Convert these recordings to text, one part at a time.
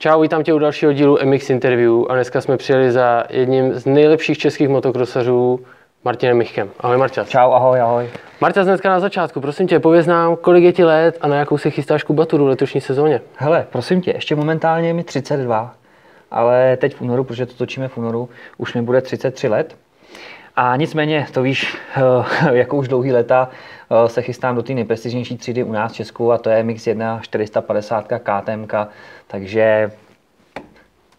Čau, vítám tě u dalšího dílu MX Interview a dneska jsme přijeli za jedním z nejlepších českých motokrosařů, Martinem Michkem. Ahoj Marta. Čau, ahoj, ahoj. Marta, hnedka na začátku, prosím tě, pověz nám, kolik je ti let a na jakou si chystáš kubaturu v letošní sezóně? Hele, prosím tě, ještě momentálně je mi 32, ale teď v únoru, protože to točíme v únoru, už mi bude 33 let. A nicméně, to víš, jako už dlouhý leta eh, se chystám do té nejprestižnější třídy u nás v Česku a to je MX1 450 KTM, takže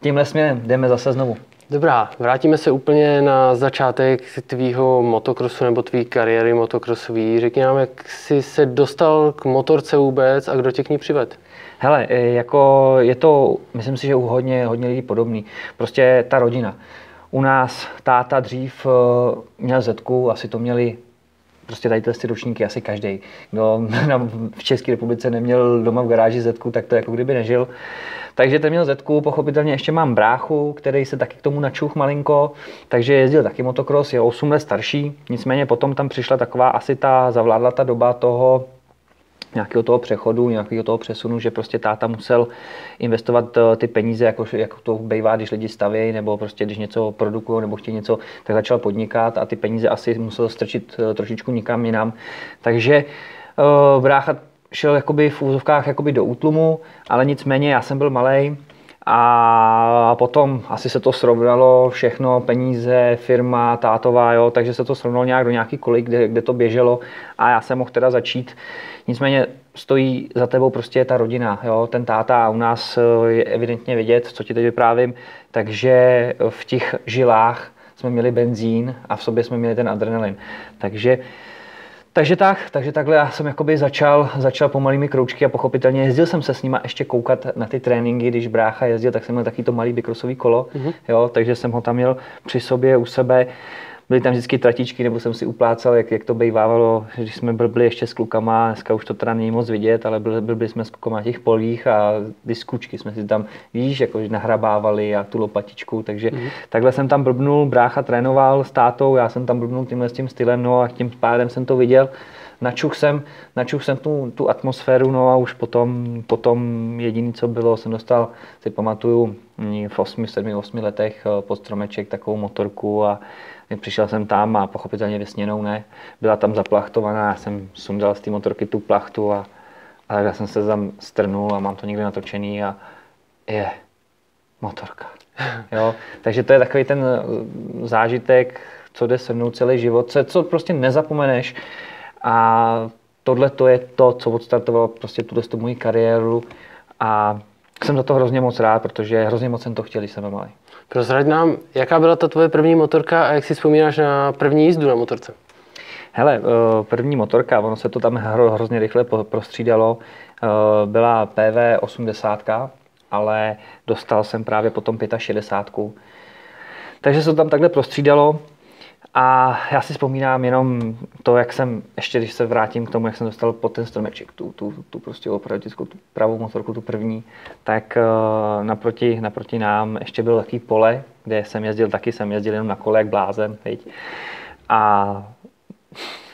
tímhle směrem jdeme zase znovu. Dobrá, vrátíme se úplně na začátek tvýho motokrosu nebo tvý kariéry motokrosový. Řekni nám, jak jsi se dostal k motorce vůbec a kdo tě k ní přived? Hele, eh, jako je to, myslím si, že u hodně, hodně lidí podobný. Prostě ta rodina. U nás táta dřív eh, měl zetku, asi to měli prostě tady ty ročníky asi každý. Kdo v České republice neměl doma v garáži zetku, tak to jako kdyby nežil. Takže ten měl zetku, pochopitelně ještě mám bráchu, který se taky k tomu načuch malinko, takže jezdil taky motocross, je 8 let starší, nicméně potom tam přišla taková asi ta, zavládla ta doba toho, nějakého toho přechodu, nějakého toho přesunu, že prostě táta musel investovat eh, ty peníze, jako, jako to bývá, když lidi staví, nebo prostě když něco produkují, nebo chtějí něco, tak začal podnikat a ty peníze asi musel strčit eh, trošičku nikam jinam. Takže brácha šel jakoby v úzovkách jakoby do útlumu, ale nicméně já jsem byl malý a potom asi se to srovnalo všechno, peníze, firma, tátová, jo, takže se to srovnalo nějak do nějaký kolik, kde, kde to běželo a já jsem mohl teda začít. Nicméně stojí za tebou prostě ta rodina, jo, ten táta u nás eh, je evidentně vidět, co ti teď vyprávím, takže v těch žilách jsme měli benzín a v sobě jsme měli ten adrenalin. Takže takže tak, takže takhle já jsem jakoby začal, začal pomalými kroučky a pochopitelně jezdil jsem se s nima ještě koukat na ty tréninky, když brácha jezdil, tak jsem měl taky to malý bikrosový kolo, mm-hmm. jo, takže jsem ho tam měl při sobě u sebe byly tam vždycky tratičky, nebo jsem si uplácal, jak, jak to bývávalo, když jsme byli ještě s klukama, dneska už to teda není moc vidět, ale byli, byli jsme s klukama na těch polích a ty skučky jsme si tam, víš, jako nahrabávali a tu lopatičku, takže mm-hmm. takhle jsem tam blbnul, brácha trénoval s tátou, já jsem tam blbnul tímhle s tím stylem, no a tím pádem jsem to viděl, načuch jsem, načuch jsem tu, tu atmosféru, no a už potom, potom jediný, co bylo, jsem dostal, si pamatuju, v 8, 7, 8 letech eh, pod stromeček takovou motorku a Přišel jsem tam a pochopitelně vysněnou ne. Byla tam zaplachtovaná, já jsem sundal z té motorky tu plachtu a, a já jsem se tam strnul a mám to někde natočený a je motorka. Jo? Takže to je takový ten eh, zážitek, co jde se mnou celý život, co, co prostě nezapomeneš. A tohle to je to, co odstartovalo prostě tuto tu moji kariéru a jsem za to hrozně moc rád, protože hrozně moc jsem to chtěl, když jsem byl malý. Prozrať nám, jaká byla ta tvoje první motorka a jak si vzpomínáš na první jízdu na motorce? Hele, eh, první motorka, ono se to tam hro, hrozně rychle prostřídalo, eh, byla PV80, ale dostal jsem právě potom 65. Takže se to tam takhle prostřídalo a já si vzpomínám jenom to, jak jsem, ještě když se vrátím k tomu, jak jsem dostal pod ten stromeček, tu, tu, tu prostě opravdu tu pravou motorku, tu první, tak uh, naproti, naproti nám ještě byl takový pole, kde jsem jezdil taky, jsem jezdil jenom na kole jak blázen, veď. A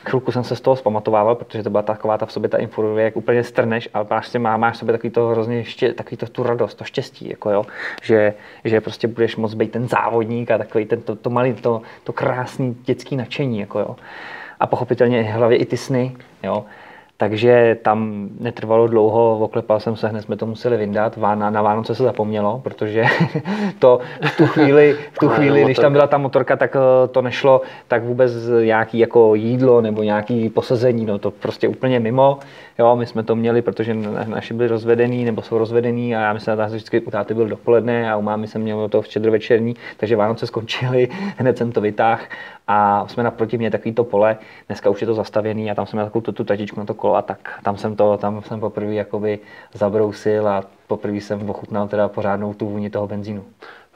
chvilku jsem se z toho zpamatovával, protože to byla taková ta v sobě ta informově, jak úplně strneš, ale prostě má, máš v sobě takový to hrozně ště, takový to, tu radost, to štěstí, jako jo, že, že prostě budeš moct být ten závodník a takový ten, to, to malý, to, to krásný dětský nadšení, jako jo. A pochopitelně hlavě i ty sny, jo. Takže tam netrvalo dlouho, oklepal jsem se, hned jsme to museli vyndat. Na, na Vánoce se zapomnělo, protože to v tu chvíli, v tu chvíli když tam byla ta motorka, tak eh, to nešlo tak vůbec nějaký jako jídlo nebo nějaký posazení, no to prostě úplně mimo. Jo, my jsme to měli, protože naši byli rozvedení nebo jsou rozvedení a já myslím, že vždycky u táty byl dopoledne a u mámy jsem měl to večerní, takže Vánoce skončily, hned jsem to vytáhl a jsme naproti mě takový to pole, dneska už je to zastavěný a tam jsem měl takovou tu, tu tatičku na to kolo a tak tam jsem to, tam jsem poprvé jakoby zabrousil a poprvé jsem ochutnal teda pořádnou tu vůni toho benzínu.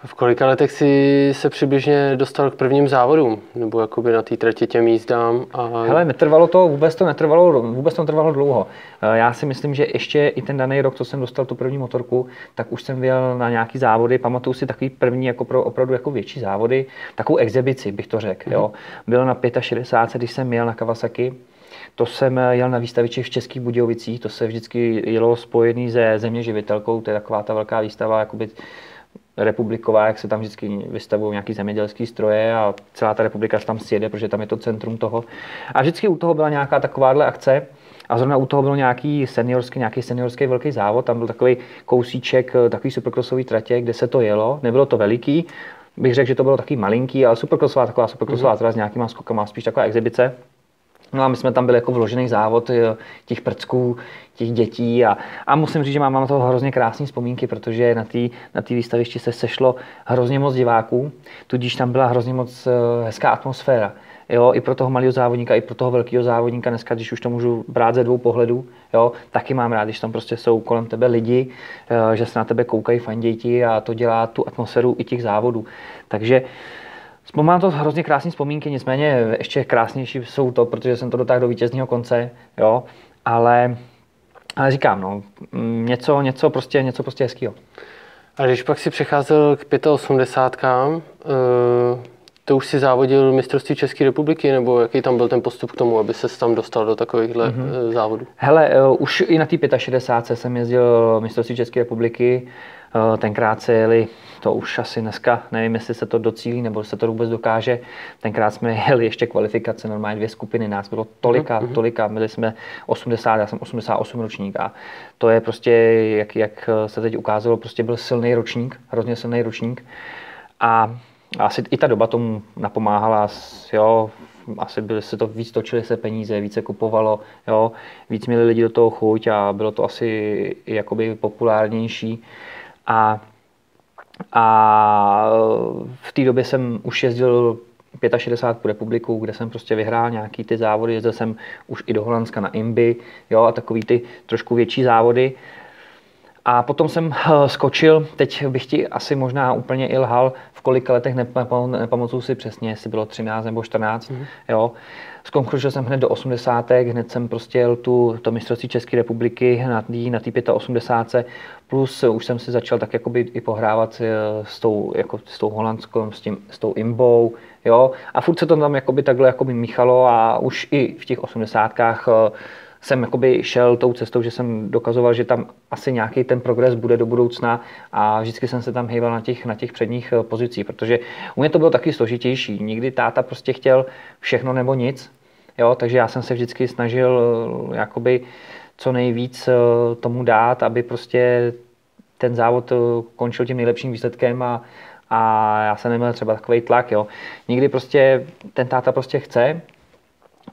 V kolika letech si se přibližně dostal k prvním závodům? Nebo jakoby na té trati těm jízdám? A... Hele, netrvalo to, vůbec to netrvalo, vůbec to netrvalo dlouho. Eh, já si myslím, že ještě i ten daný rok, co jsem dostal tu první motorku, tak už jsem vyjel na nějaký závody. Pamatuju si takový první jako pro opravdu jako větší závody, takovou exibici bych to řekl. Mm-hmm. Jo. Bylo na 65, když jsem měl na Kawasaki to jsem jel na výstaviči v Českých Budějovicích, to se vždycky jelo spojený se země živitelkou, to je taková ta velká výstava, jakoby republiková, jak se tam vždycky vystavují nějaký zemědělský stroje a celá ta republika se tam sjede, protože tam je to centrum toho. A vždycky u toho byla nějaká takováhle akce, a zrovna u toho byl nějaký seniorský, nějaký seniorský velký závod, tam byl takový kousíček, takový supercrossový tratě, kde se to jelo, nebylo to veliký, bych řekl, že to bylo taky malinký, ale supercrossová, taková supercrossová mm-hmm. s nějakýma skokama, spíš taková exibice. No a my jsme tam byli jako vložený závod těch prcků, těch dětí a, a musím říct, že mám na to hrozně krásné vzpomínky, protože na té na výstavišti se sešlo hrozně moc diváků, tudíž tam byla hrozně moc eh, hezká atmosféra. Jo, i pro toho malého závodníka, i pro toho velkého závodníka dneska, když už to můžu brát ze dvou pohledů, jo, taky mám rád, když tam prostě jsou kolem tebe lidi, eh, že se na tebe koukají fanděti a to dělá tu atmosféru i těch závodů. Takže Mám to hrozně krásné vzpomínky, nicméně ještě krásnější jsou to, protože jsem to dotáhl do vítězního konce, jo, ale, ale říkám, no, mm, něco, něco prostě, něco prostě hezkého. A když pak si přecházel k 85, uh, eh, to už si závodil mistrovství České republiky, nebo jaký tam byl ten postup k tomu, aby se tam dostal do takovýchhle mm-hmm. závodů? Hele, uh, už i na té 65 jsem jezdil mistrovství České republiky, tenkrát se jeli to už asi dneska, nevím, jestli se to docílí, nebo se to vůbec dokáže. Tenkrát jsme jeli ještě kvalifikace, normálně dvě skupiny, nás bylo tolika, mm-hmm. tolika, byli jsme 80, já jsem 88 ročník a to je prostě, jak, jak se teď ukázalo, prostě byl silný ročník, hrozně silný ročník. A asi i ta doba tomu napomáhala, jo, asi byly se to víc točily se peníze, více kupovalo, jo, víc měli lidi do toho chuť a bylo to asi jakoby populárnější. A a v té době jsem už jezdil 65 republiku, kde jsem prostě vyhrál nějaký ty závody, jezdil jsem už i do Holandska na Imby, jo, a takový ty trošku větší závody. A potom jsem eh, skočil, teď bych ti asi možná úplně i lhal, v kolika letech, nepamatuju si přesně, jestli bylo 13 nebo 14, mm-hmm. jo. Skonkuřil jsem hned do 80. hned jsem prostě jel tu, to mistrovství České republiky na tý, na tý 85. Plus už jsem si začal tak jakoby i pohrávat eh, s tou, jako, s tou holandskou, s, tím, s tou imbou, jo. A furt se to tam jakoby takhle jakoby míchalo a už i v těch 80 jsem jakoby šel tou cestou, že jsem dokazoval, že tam asi nějaký ten progres bude do budoucna a vždycky jsem se tam hýbal na těch, na těch předních eh, pozicích, protože u mě to bylo taky složitější. Nikdy táta prostě chtěl všechno nebo nic, jo, takže já jsem se vždycky snažil eh, jakoby co nejvíc eh, tomu dát, aby prostě ten závod končil tím nejlepším výsledkem a, a já jsem neměl třeba takový tlak, jo. Nikdy prostě ten táta prostě chce,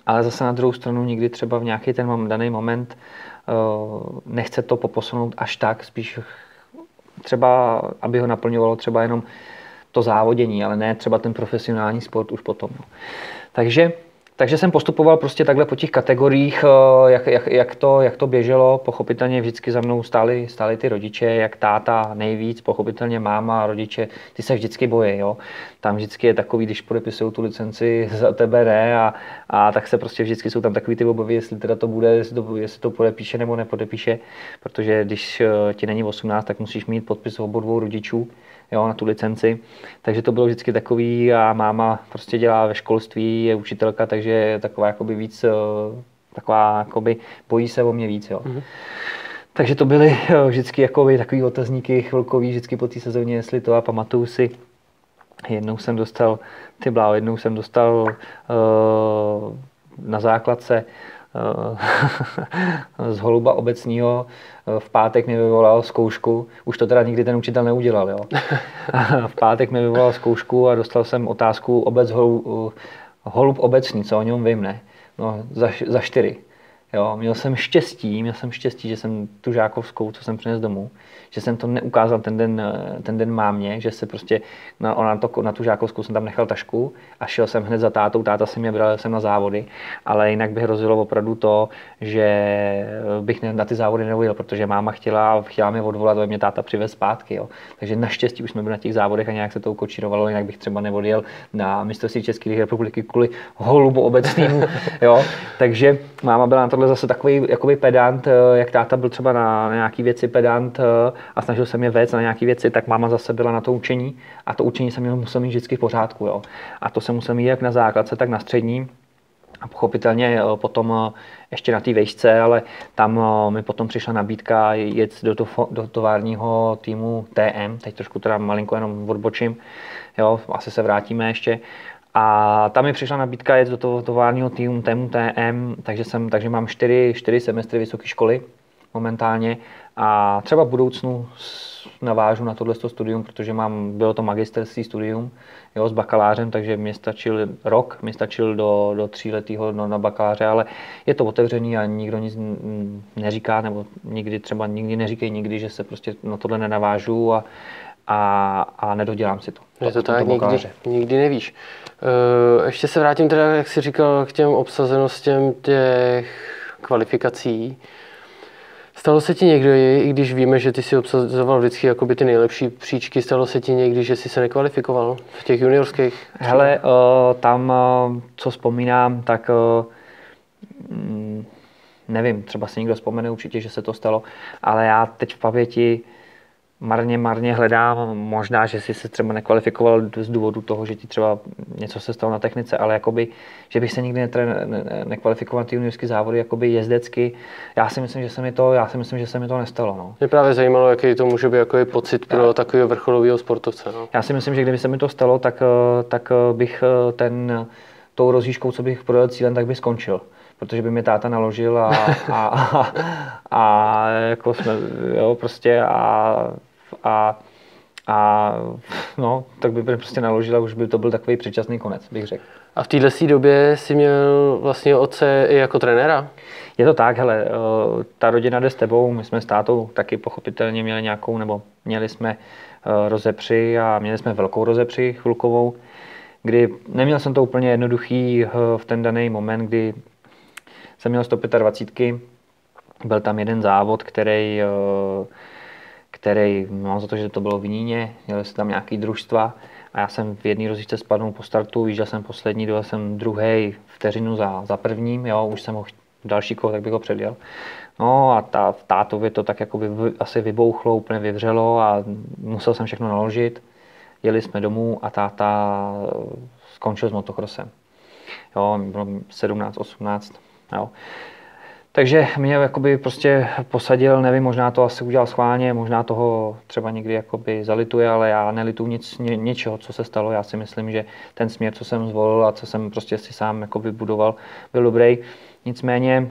ale zase na druhou stranu nikdy třeba v nějaký ten daný moment uh, nechce to poposunout až tak, spíš třeba, aby ho naplňovalo třeba jenom to závodění, ale ne třeba ten profesionální sport už potom. No. Takže takže jsem postupoval prostě takhle po těch kategoriích, eh, jak, jak, jak, to, jak to běželo. Pochopitelně vždycky za mnou stáli, stáli ty rodiče, jak táta nejvíc, pochopitelně máma, rodiče, ty se vždycky bojí. Jo? Tam vždycky je takový, když podepisují tu licenci za tebe ne a, a tak se prostě vždycky jsou tam takový ty obavy, jestli teda to bude, jestli to, jestli to podepíše nebo nepodepíše, protože když eh, ti není 18, tak musíš mít podpis obou dvou rodičů jo, na tu licenci. Takže to bylo vždycky takový a máma prostě dělá ve školství, je učitelka, takže je taková jakoby víc, eh, taková jakoby bojí se o mě víc, jo. Mm-hmm. Takže to byly eh, vždycky jakoby takový otazníky chvilkový, vždycky po té sezóně, jestli to a pamatuju si, jednou jsem dostal, ty bláho, jednou jsem dostal uh, na základce z holuba obecního v pátek mi vyvolal zkoušku, už to teda nikdy ten učitel neudělal, jo. v pátek mi vyvolal zkoušku a dostal jsem otázku obec holub, holub obecný, co o něm vím, ne? No, za, za čtyři. Jo, měl jsem štěstí, měl jsem štěstí, že jsem tu žákovskou, co jsem přinesl domů, že jsem to neukázal ten den, ten den mámě, že se prostě na, na, to, na tu žákovskou jsem tam nechal tašku a šel jsem hned za tátou, táta si mě bral jsem na závody, ale jinak by hrozilo opravdu to, že bych na ty závody neujel, protože máma chtěla, chtěla mě odvolat, aby mě táta přivez zpátky. Jo. Takže naštěstí už jsme byli na těch závodech a nějak se to ukočírovalo, jinak bych třeba neodjel na mistrovství České republiky kvůli holubu obecnému. jo. Takže máma byla na tohle zase takový jakoby pedant, jak táta byl třeba na, na nějaký věci pedant a snažil se mě vést na nějaké věci, tak máma zase byla na to učení a to učení jsem měl musel mít vždycky v pořádku. Jo. A to jsem musel mít jak na základce, tak na střední. A pochopitelně eh, potom eh, ještě na té vejšce, ale tam eh, mi potom přišla nabídka jet do, to, do továrního týmu TM, teď trošku teda malinko jenom odbočím, jo, asi se vrátíme ještě. A tam mi přišla nabídka jet do toho továrního týmu, týmu TM, takže, jsem, takže mám čtyři, čtyři semestry vysoké školy momentálně a třeba v budoucnu navážu na tohle studium, protože mám, bylo to magisterský studium jo, s bakalářem, takže mi stačil rok, mi stačil do, do tříletého no, na bakaláře, ale je to otevřený a nikdo nic neříká, nebo nikdy třeba nikdy neříkej nikdy, že se prostě na tohle nenavážu a, a, a nedodělám si to. Je to tak, nikdy, nikdy nevíš. Uh, ještě se vrátím teda, jak jsi říkal, k těm obsazenostem těch kvalifikací. Stalo se ti někdy, i když víme, že ty si obsazoval vždycky jakoby ty nejlepší příčky, stalo se ti někdy, že jsi se nekvalifikoval v těch juniorských? Hele, uh, tam, uh, co vzpomínám, tak uh, nevím, třeba si někdo vzpomene určitě, že se to stalo, ale já teď v paměti marně, marně hledám, možná, že jsi se třeba nekvalifikoval z důvodu toho, že ti třeba něco se stalo na technice, ale jakoby, že bych se nikdy netre, ne, nekvalifikoval na ty juniorské závody jakoby jezdecky. Já si myslím, že se mi to, já si myslím, že se mi to nestalo. No. Mě právě zajímalo, jaký to může být jako pocit pro já, takového vrcholového sportovce. No. Já si myslím, že kdyby se mi to stalo, tak, tak bych ten, tou rozjížkou, co bych projel cílem, tak bych skončil protože by mi táta naložil a, a, a, a jako jsme, jo, prostě a a, a no, tak by prostě naložila, už by to byl takový předčasný konec, bych řekl. A v téhle době si měl vlastně otce i jako trenéra? Je to tak, hele, eh, ta rodina jde s tebou, my jsme s tátou taky pochopitelně měli nějakou, nebo měli jsme eh, rozepři a měli jsme velkou rozepři chvilkovou, kdy neměl jsem to úplně jednoduchý eh, v ten daný moment, kdy jsem měl 125, byl tam jeden závod, který který mám za to, že to bylo v Níně, měli se tam nějaký družstva a já jsem v jedné rozjížďce spadnul po startu, vyjížděl jsem poslední, dojel jsem druhý vteřinu za, za prvním, jo, už jsem ho další kolo, tak bych ho předjel. No a ta, v tátově to tak jako by, asi vybouchlo, úplně vyvřelo a musel jsem všechno naložit. Jeli jsme domů a táta skončil s motokrosem. Jo, bylo 17, 18, jo. Takže mě jakoby prostě posadil, nevím, možná to asi udělal schválně, možná toho třeba někdy jakoby zalituje, ale já nelitu nic, ně, něčeho, co se stalo. Já si myslím, že ten směr, co jsem zvolil a co jsem prostě si sám jakoby budoval, byl dobrý. Nicméně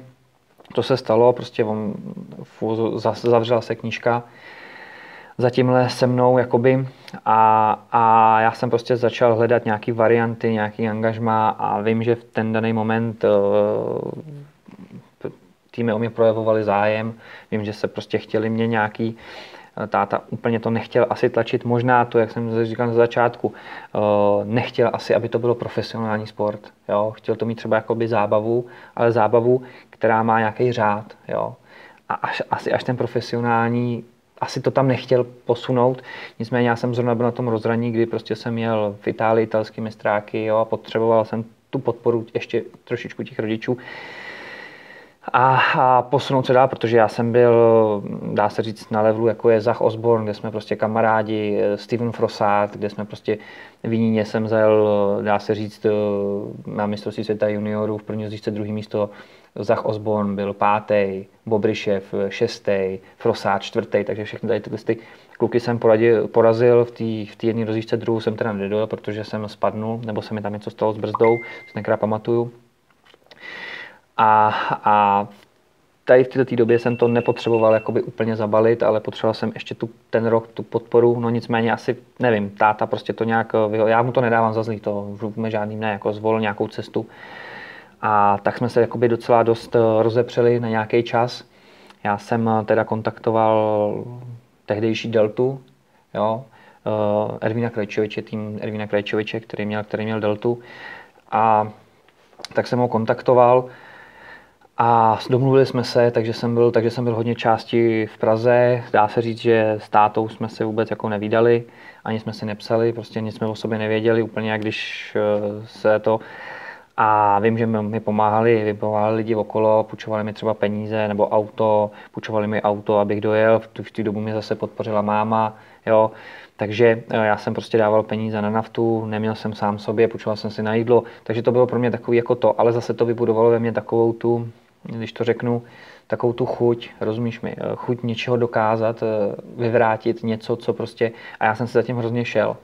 to se stalo, prostě on, zavřela se knížka za tímhle se mnou jakoby a, a já jsem prostě začal hledat nějaké varianty, nějaký angažma a vím, že v ten daný moment týmy o mě projevovali zájem, vím, že se prostě chtěli mě nějaký eh, táta úplně to nechtěl asi tlačit, možná to, jak jsem říkal na začátku, eh, nechtěl asi, aby to bylo profesionální sport, jo? chtěl to mít třeba jakoby zábavu, ale zábavu, která má nějaký řád, jo? a až, asi až ten profesionální asi to tam nechtěl posunout, nicméně já jsem zrovna byl na tom rozhraní, kdy prostě jsem měl v Itálii italský mistráky jo, a potřeboval jsem tu podporu ještě trošičku těch rodičů, a, a posunout se dál, protože já jsem byl, dá se říct, na levelu, jako je Zach Osborne, kde jsme prostě kamarádi, Steven Frossard, kde jsme prostě v Jiníně jsem zel, dá se říct, na mistrovství světa juniorů v první rozličce druhý místo Zach Osborne byl pátý, Bobrišev šestý, Frossard čtvrtý, takže všechny tady tyhle ty kluky jsem poradil, porazil, v té v jedné rozličce druhou jsem teda nedojel, protože jsem spadnul, nebo se mi tam něco stalo s brzdou, si nekrát pamatuju. A, a tady v této době jsem to nepotřeboval jakoby úplně zabalit, ale potřeboval jsem ještě tu, ten rok tu podporu, no nicméně asi, nevím, táta prostě to nějak, já mu to nedávám za zlý, to vůbec žádným ne, jako zvolil nějakou cestu. A tak jsme se jakoby docela dost eh, rozepřeli na nějaký čas. Já jsem eh, teda kontaktoval tehdejší Deltu, jo, eh, Ervina Krajčoviče, tým Ervina Krajčoviče, který měl, který měl Deltu. A tak jsem ho kontaktoval, a domluvili jsme se, takže jsem byl, takže jsem byl hodně části v Praze. Dá se říct, že s tátou jsme se vůbec jako nevídali, ani jsme si nepsali, prostě nic jsme o sobě nevěděli, úplně jak když eh, se to... A vím, že mi pomáhali, vypomáhali lidi okolo, půjčovali mi třeba peníze nebo auto, půjčovali mi auto, abych dojel. V tu, v tu dobu mě zase podpořila máma, jo. Takže eh, já jsem prostě dával peníze na naftu, neměl jsem sám sobě, půjčoval jsem si na jídlo, takže to bylo pro mě takový jako to, ale zase to vybudovalo ve mně takovou tu, když to řeknu, takovou tu chuť, rozumíš mi, eh, chuť něčeho dokázat, eh, vyvrátit něco, co prostě, a já jsem si zatím hrozně šel.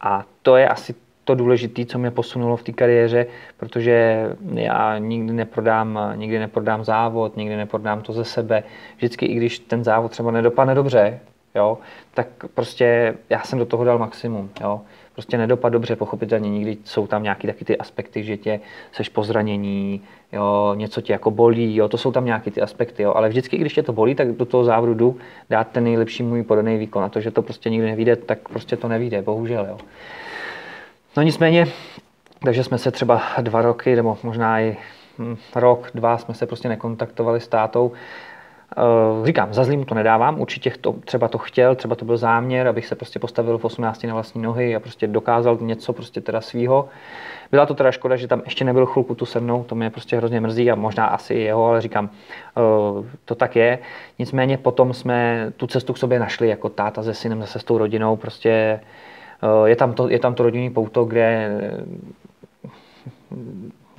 A to je asi to důležité, co mě posunulo v té kariéře, protože já nikdy neprodám, nikdy neprodám závod, nikdy neprodám to ze sebe. Vždycky, i když ten závod třeba nedopadne dobře, jo, tak prostě já jsem do toho dal maximum. Jo. Prostě nedopad dobře, pochopitelně nikdy jsou tam nějaké taky ty aspekty, že tě seš po zranění, jo, něco tě jako bolí, jo, to jsou tam nějaké ty aspekty, jo, ale vždycky, když tě to bolí, tak do toho závodu jdu dát ten nejlepší můj podaný výkon. A to, že to prostě nikdy nevíde, tak prostě to nevíde, bohužel. Jo. No nicméně, takže jsme se třeba dva roky, nebo možná i hm, rok, dva jsme se prostě nekontaktovali s tátou. Uh, říkám, za zlým to nedávám, určitě to, třeba to chtěl, třeba to byl záměr, abych se prostě postavil v 18 na vlastní nohy a prostě dokázal něco prostě teda svýho. Byla to teda škoda, že tam ještě nebyl chvilku tu se mnou, to mě prostě hrozně mrzí a možná asi jeho, ale říkám, uh, to tak je. Nicméně potom jsme tu cestu k sobě našli jako táta se synem, zase s tou rodinou, prostě uh, je tam to, je tam to rodinný pouto, kde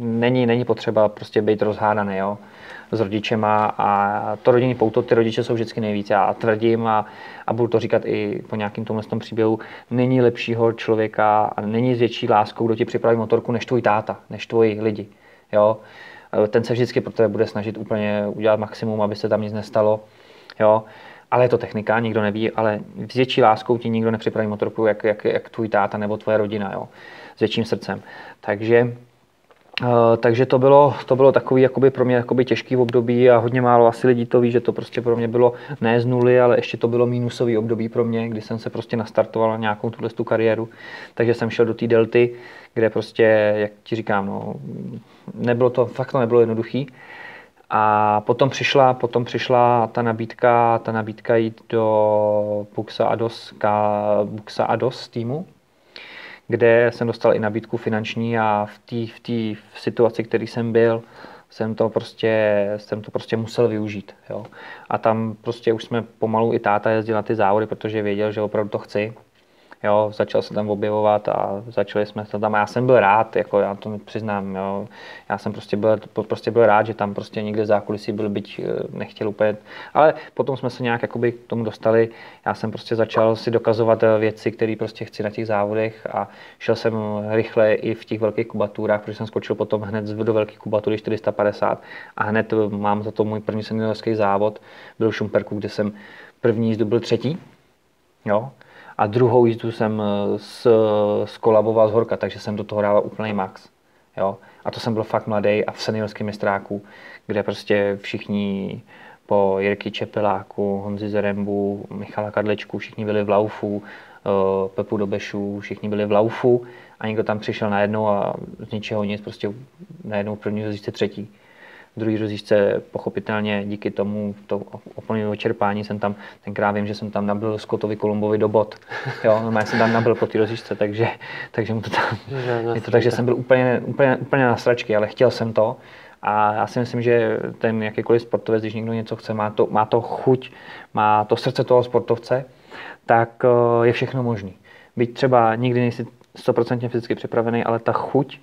není, není potřeba prostě být rozhádaný, jo s rodičema a to rodinný pouto, ty rodiče jsou vždycky nejvíc. Já tvrdím a, a budu to říkat i po nějakým tomhle tom příběhu, není lepšího člověka a není s větší láskou, kdo ti připraví motorku, než tvůj táta, než tvoji lidi. Jo? Ten se vždycky pro tebe bude snažit úplně udělat maximum, aby se tam nic nestalo. Jo? ale je to technika, nikdo neví, ale s větší láskou ti nikdo nepřipraví motorku, jak, jak, jak tvůj táta nebo tvoje rodina, jo? s větším srdcem. Takže takže to bylo, to bylo takový jakoby pro mě jakoby těžký období a hodně málo asi lidí to ví, že to prostě pro mě bylo ne z nuly, ale ještě to bylo mínusový období pro mě, kdy jsem se prostě nastartoval na nějakou tuhle tu kariéru. Takže jsem šel do té delty, kde prostě, jak ti říkám, no, nebylo to, fakt to nebylo jednoduchý. A potom přišla, potom přišla ta nabídka, ta nabídka jít do Buxa Ados, Buxa Ados týmu, kde jsem dostal i nabídku finanční a v té v tý, situaci, který jsem byl, jsem to prostě, jsem to prostě musel využít. Jo. A tam prostě už jsme pomalu i táta jezdil na ty závody, protože věděl, že opravdu to chci. Jo, začal se tam objevovat a začali jsme se tam. Já jsem byl rád, jako já to přiznám, jo. Já jsem prostě byl, prostě byl rád, že tam prostě někde zákulisí byl, byť eh, nechtěl úplně. Ale potom jsme se nějak jakoby k tomu dostali. Já jsem prostě začal si dokazovat eh, věci, které prostě chci na těch závodech a šel jsem rychle i v těch velkých kubaturách, protože jsem skočil potom hned do velkých kubatury 450 a hned eh, mám za to můj první seniorský závod. Byl v Šumperku, kde jsem první jízdu byl třetí. Jo, a druhou jízdu jsem eh, s, skolaboval z horka, takže jsem do toho dával úplný max. Jo? A to jsem byl fakt mladý a v seniorském mistráku, kde prostě všichni po Jirky Čepeláku, Honzi Zerembu, Michala Kadlečku, všichni byli v laufu, eh, Pepu Dobešu, všichni byli v laufu a někdo tam přišel najednou a z ničeho nic, prostě najednou první zjistit třetí v druhé rozjížďce pochopitelně díky tomu to oplněnému čerpání jsem tam, tenkrát vím, že jsem tam nabil Scottovi Kolumbovi do bod. Jo, normálně jsem tam nabil po té rozjížďce, takže, takže mu to tam, je to tak, že jsem byl úplně, úplně, úplně na stračky, ale chtěl jsem to. A já si myslím, že ten jakýkoliv sportovec, když někdo něco chce, má to, má to chuť, má to srdce toho sportovce, tak eh, je všechno možný. Byť třeba nikdy nejsi 100% fyzicky připravený, ale ta chuť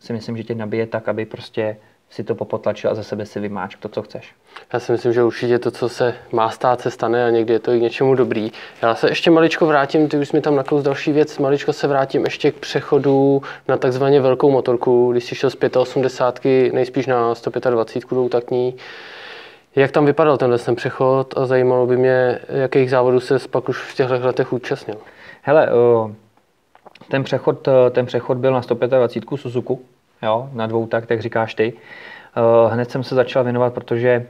si myslím, že tě nabije tak, aby prostě si to popotlačil a ze sebe si vymáč to, co chceš. Já si myslím, že určitě to, co se má stát, se stane a někdy je to i k něčemu dobrý. Já se ještě maličko vrátím, ty už mi tam naklous další věc, maličko se vrátím ještě k přechodu na takzvaně velkou motorku, když jsi šel z 85 nejspíš na 125 dvoutaktní. Jak tam vypadal tenhle ten přechod a zajímalo by mě, jakých závodů se pak už v těchto letech účastnil? Hele, ten přechod, ten přechod byl na 125 Suzuku, jo, na dvou tak, tak říkáš ty. Uh, hned jsem se začal věnovat, protože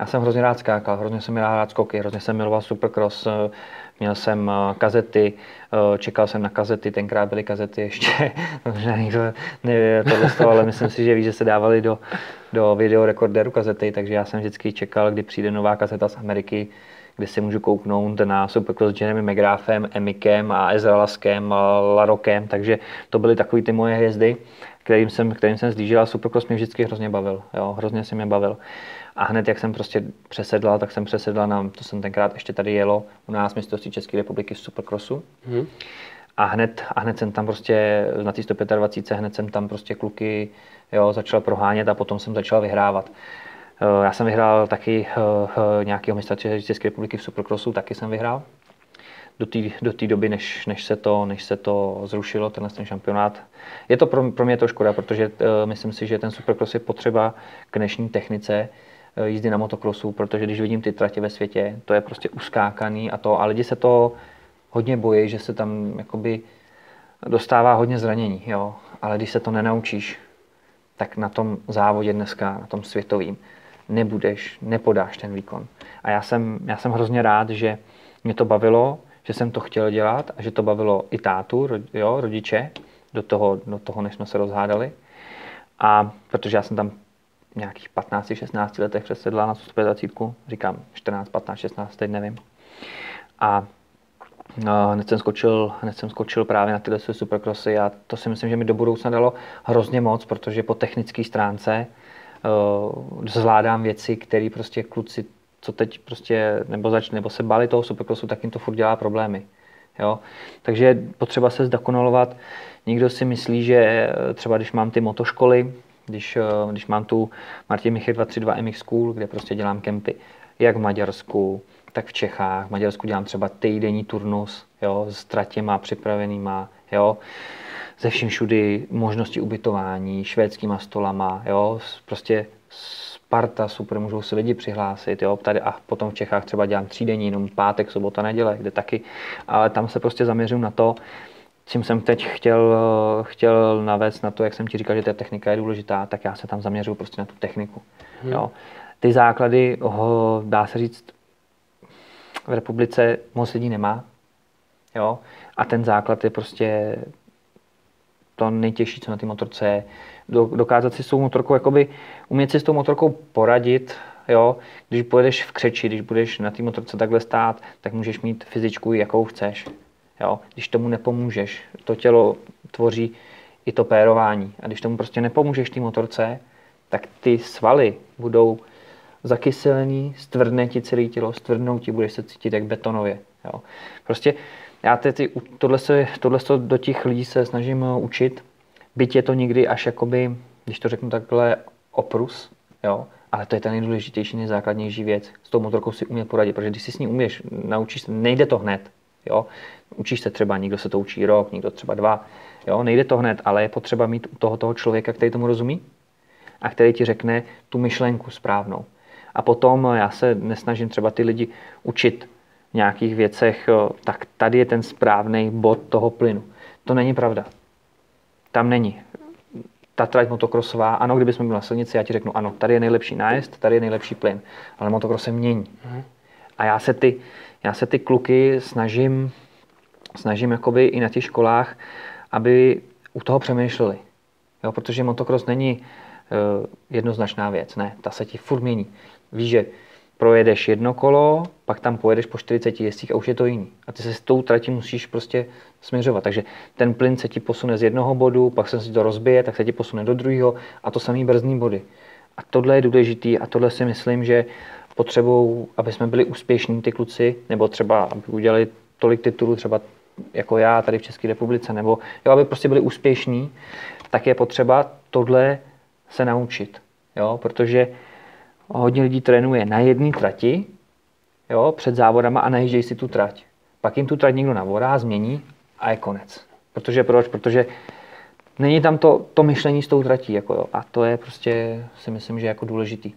já jsem hrozně rád skákal, hrozně jsem rád, rád skoky, hrozně jsem miloval supercross, uh, měl jsem uh, kazety, čekal jsem na kazety, tenkrát byly kazety ještě, možná nikdo neví tohle, ale myslím si, že ví, že se dávali do, do videorekorderu kazety, takže já jsem vždycky čekal, kdy přijde nová kazeta z Ameriky, kde si můžu kouknout na Supercross s Jeremy McGrathem, Emikem a Ezra Laskem, a Larokem, takže to byly takové ty moje hvězdy. Kterým jsem, kterým jsem zlížil a Supercross mě vždycky hrozně bavil, jo, hrozně se mě bavil. A hned, jak jsem prostě přesedlal, tak jsem přesedlal na, to jsem tenkrát ještě tady jelo u nás mistrovství České republiky v Supercrossu. Hmm. A hned, a hned jsem tam prostě na té 125, hned jsem tam prostě kluky jo, začal prohánět a potom jsem začal vyhrávat. Eh, já jsem vyhrál taky eh, eh, nějakého mistra České republiky v Supercrossu, taky jsem vyhrál. Do té do doby, než, než, se to, než se to zrušilo, tenhle ten šampionát. Je to pro, pro mě to škoda, protože uh, myslím si, že ten Supercross je potřeba k dnešní technice uh, jízdy na motokrosu, protože když vidím ty tratě ve světě, to je prostě uskákaný a to, a lidi se to hodně bojí, že se tam jakoby dostává hodně zranění, jo. Ale když se to nenaučíš, tak na tom závodě dneska, na tom světovým, nebudeš, nepodáš ten výkon. A já jsem, já jsem hrozně rád, že mě to bavilo, že jsem to chtěl dělat a že to bavilo i tátu, jo, rodiče, do toho, do toho, než jsme se rozhádali. A protože já jsem tam nějakých 15, 16 letech přesedla na 125, říkám 14, 15, 16, teď nevím. A no, hned, jsem skočil, hned jsem skočil právě na tyhle supercrossy a to si myslím, že mi do budoucna dalo hrozně moc, protože po technické stránce uh, zvládám věci, které prostě kluci, co teď prostě nebo zač, nebo se bali toho supercrossu, tak jim to furt dělá problémy. Jo? Takže je potřeba se zdokonalovat. Někdo si myslí, že eh, třeba když mám ty motoškoly, když, eh, když mám tu Martin Michy 232 MX School, kde prostě dělám kempy, jak v Maďarsku, tak v Čechách. V Maďarsku dělám třeba týdenní turnus jo, s tratěma připravenýma, jo, ze vším všudy možnosti ubytování, švédskýma stolama, jo, prostě Sparta, super, můžou se lidi přihlásit, jo, tady a potom v Čechách třeba dělám třídenní, jenom pátek, sobota, neděle, kde taky, ale tam se prostě zaměřím na to, čím jsem teď chtěl, chtěl navést na to, jak jsem ti říkal, že ta technika je důležitá, tak já se tam zaměřuju prostě na tu techniku. Hmm. Jo. Ty základy, ho, dá se říct, v republice moc lidí nemá. Jo? A ten základ je prostě to nejtěžší, co na té motorce je. Dokázat si s tou motorkou, jakoby umět si s tou motorkou poradit, jo? Když pojedeš v křeči, když budeš na té motorce takhle stát, tak můžeš mít fyzičku, jakou chceš. Jo? Když tomu nepomůžeš, to tělo tvoří i to pérování. A když tomu prostě nepomůžeš té motorce, tak ty svaly budou zakyselený, stvrdne ti celé tělo, stvrdnou ti, budeš se cítit jak betonově. Jo. Prostě já ty, tohle, se, tohle se do těch lidí se snažím eh, učit, byť je to někdy až jakoby, když to řeknu takhle, oprus, jo, ale to je ta nejdůležitější, nejzákladnější věc. S tou motorkou si umět poradit, protože když si s ní uměš, naučíš se, nejde to hned, jo. Učíš se třeba, někdo se to učí rok, někdo třeba dva, jo, nejde to hned, ale je potřeba mít u toho, toho člověka, který tomu rozumí a který ti řekne tu myšlenku správnou. A potom já se nesnažím třeba ty lidi učit v nějakých věcech, tak tady je ten správný bod toho plynu. To není pravda. Tam není. Ta trať motokrosová, ano, kdybychom byli na silnici, já ti řeknu, ano, tady je nejlepší nájezd, tady je nejlepší plyn, ale motokros se mění. Mhm. A já se ty, já se ty kluky snažím, snažím jakoby i na těch školách, aby u toho přemýšleli. Jo, protože motokros není uh, jednoznačná věc, ne, ta se ti furt mění. Víš, že projedeš jedno kolo, pak tam pojedeš po 40 jezdcích a už je to jiný. A ty se s tou tratí musíš prostě směřovat. Takže ten plyn se ti posune z jednoho bodu, pak se si to rozbije, tak se ti posune do druhého a to samý brzdní body. A tohle je důležitý a tohle si myslím, že potřebou, aby jsme byli úspěšní ty kluci, nebo třeba aby udělali tolik titulů třeba jako já tady v České republice, nebo jo, aby prostě byli úspěšní, tak je potřeba tohle se naučit. Jo, protože hodně lidí trénuje na jedné trati, jo, před závodama a najíždějí si tu trať. Pak jim tu trať někdo navorá, změní a je konec. Protože proč? Protože není tam to, to myšlení s tou tratí. Jako jo. A to je prostě, si myslím, že jako důležitý.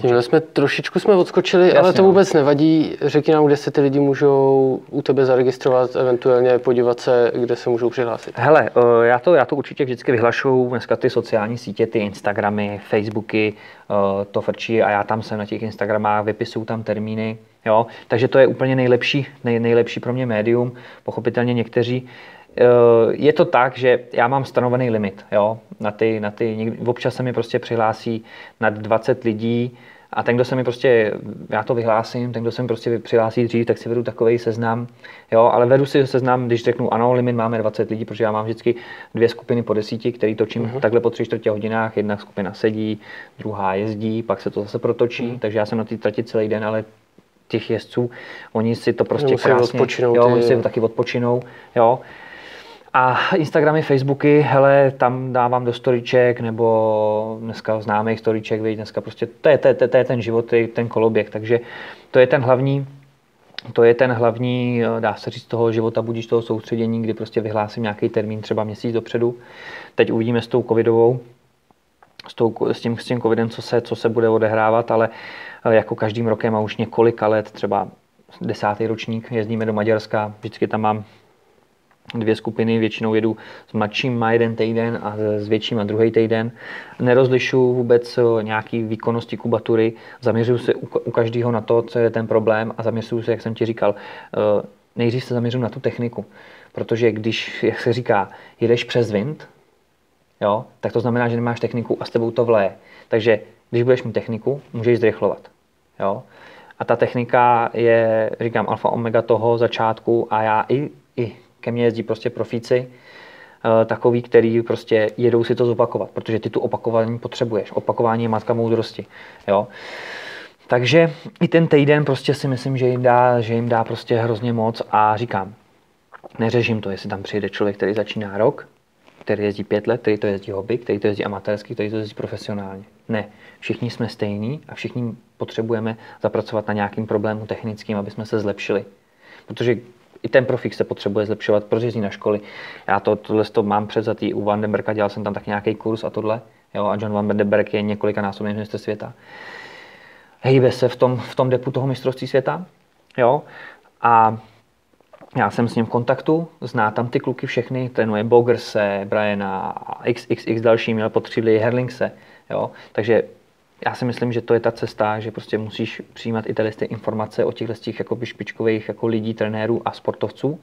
Tímhle jsme trošičku jsme odskočili, Jasně, ale to no. vůbec nevadí. Řekni nám, kde se ty lidi můžou u tebe zaregistrovat, eventuálně podívat se, kde se můžou přihlásit. Hele, eh, já to, já to určitě vždycky vyhlašuju, dneska ty sociální sítě, ty Instagramy, Facebooky, eh, to frčí a já tam jsem na těch Instagramách, vypisuju tam termíny, jo, takže to je úplně nejlepší, nej, nejlepší pro mě médium. Pochopitelně někteří je to tak, že já mám stanovený limit, jo, na ty, na ty, občas se mi prostě přihlásí nad 20 lidí, A ten, kdo se mi prostě, já to vyhlásím, ten, kdo se mi prostě přihlásí dřív, tak si vedu takový seznam. Jo, ale vedu si seznam, když řeknu ano, limit máme 20 lidí, protože já mám vždycky dvě skupiny po desíti, který točím uh-huh. takhle po tři čtvrtě hodinách. Jedna skupina sedí, druhá jezdí, pak se to zase protočí, uh-huh. takže já jsem na té trati celý den, ale těch jezdců, oni si to prostě krásně, odpočinou, jo, oni si taky odpočinou, jo. A Instagramy, Facebooky, hele, tam dávám do storyček, nebo dneska známých storyček, víš, dneska prostě, to je, to, je, to je ten život, to je ten koloběh, takže to je ten hlavní, to je ten hlavní, dá se říct, toho života, budíš toho soustředění, kdy prostě vyhlásím nějaký termín třeba měsíc dopředu. Teď uvidíme s tou covidovou, s, tou, s, tím, s tím covidem, co se, co se bude odehrávat, ale eh, jako každým rokem a už několika let, třeba desátý ročník, jezdíme do Maďarska, vždycky tam mám dvě skupiny, většinou jedu s mladším má jeden týden a s větším a druhý týden. Nerozlišu vůbec eh, nějaký výkonnosti kubatury, zaměřuju se u každého na to, co je ten problém a zaměřuju se, jak jsem ti říkal, eh, nejdřív se zaměřuju na tu techniku. Protože když, jak se říká, jedeš přes wind, jo, tak to znamená, že nemáš techniku a s tebou to vleje. Takže když budeš mít techniku, můžeš zrychlovat. Jo? A ta technika je, říkám, alfa omega toho začátku a já i, i ke mně jezdí prostě profíci, eh, takový, který prostě jedou si to zopakovat, protože ty tu opakování potřebuješ. Opakování je matka moudrosti. Jo? Takže i ten týden prostě si myslím, že jim dá, že jim dá prostě hrozně moc a říkám, neřeším to, jestli tam přijde člověk, který začíná rok, který jezdí pět let, který to jezdí hobby, který to jezdí amatérsky, který to jezdí profesionálně. Ne, všichni jsme stejní a všichni potřebujeme zapracovat na nějakým problému technickým, aby jsme se zlepšili. Protože i ten profík se potřebuje zlepšovat, jezdí na školy. Já to, tohle to mám předzatý u Vandenberga, dělal jsem tam tak nějaký kurz a tohle. Jo, a John Vandenberg je několika násobný ministr světa. Hejbe se v tom, v tom depu toho mistrovství světa. Jo, a já jsem s ním v kontaktu, zná tam ty kluky všechny, trénuje Bogerse, Briana a XXX další, měl potřebili Herlingse. Jo? Takže já si myslím, že to je ta cesta, že prostě musíš přijímat i ty informace o těchto těch jakoby špičkových jako lidí, trenérů a sportovců.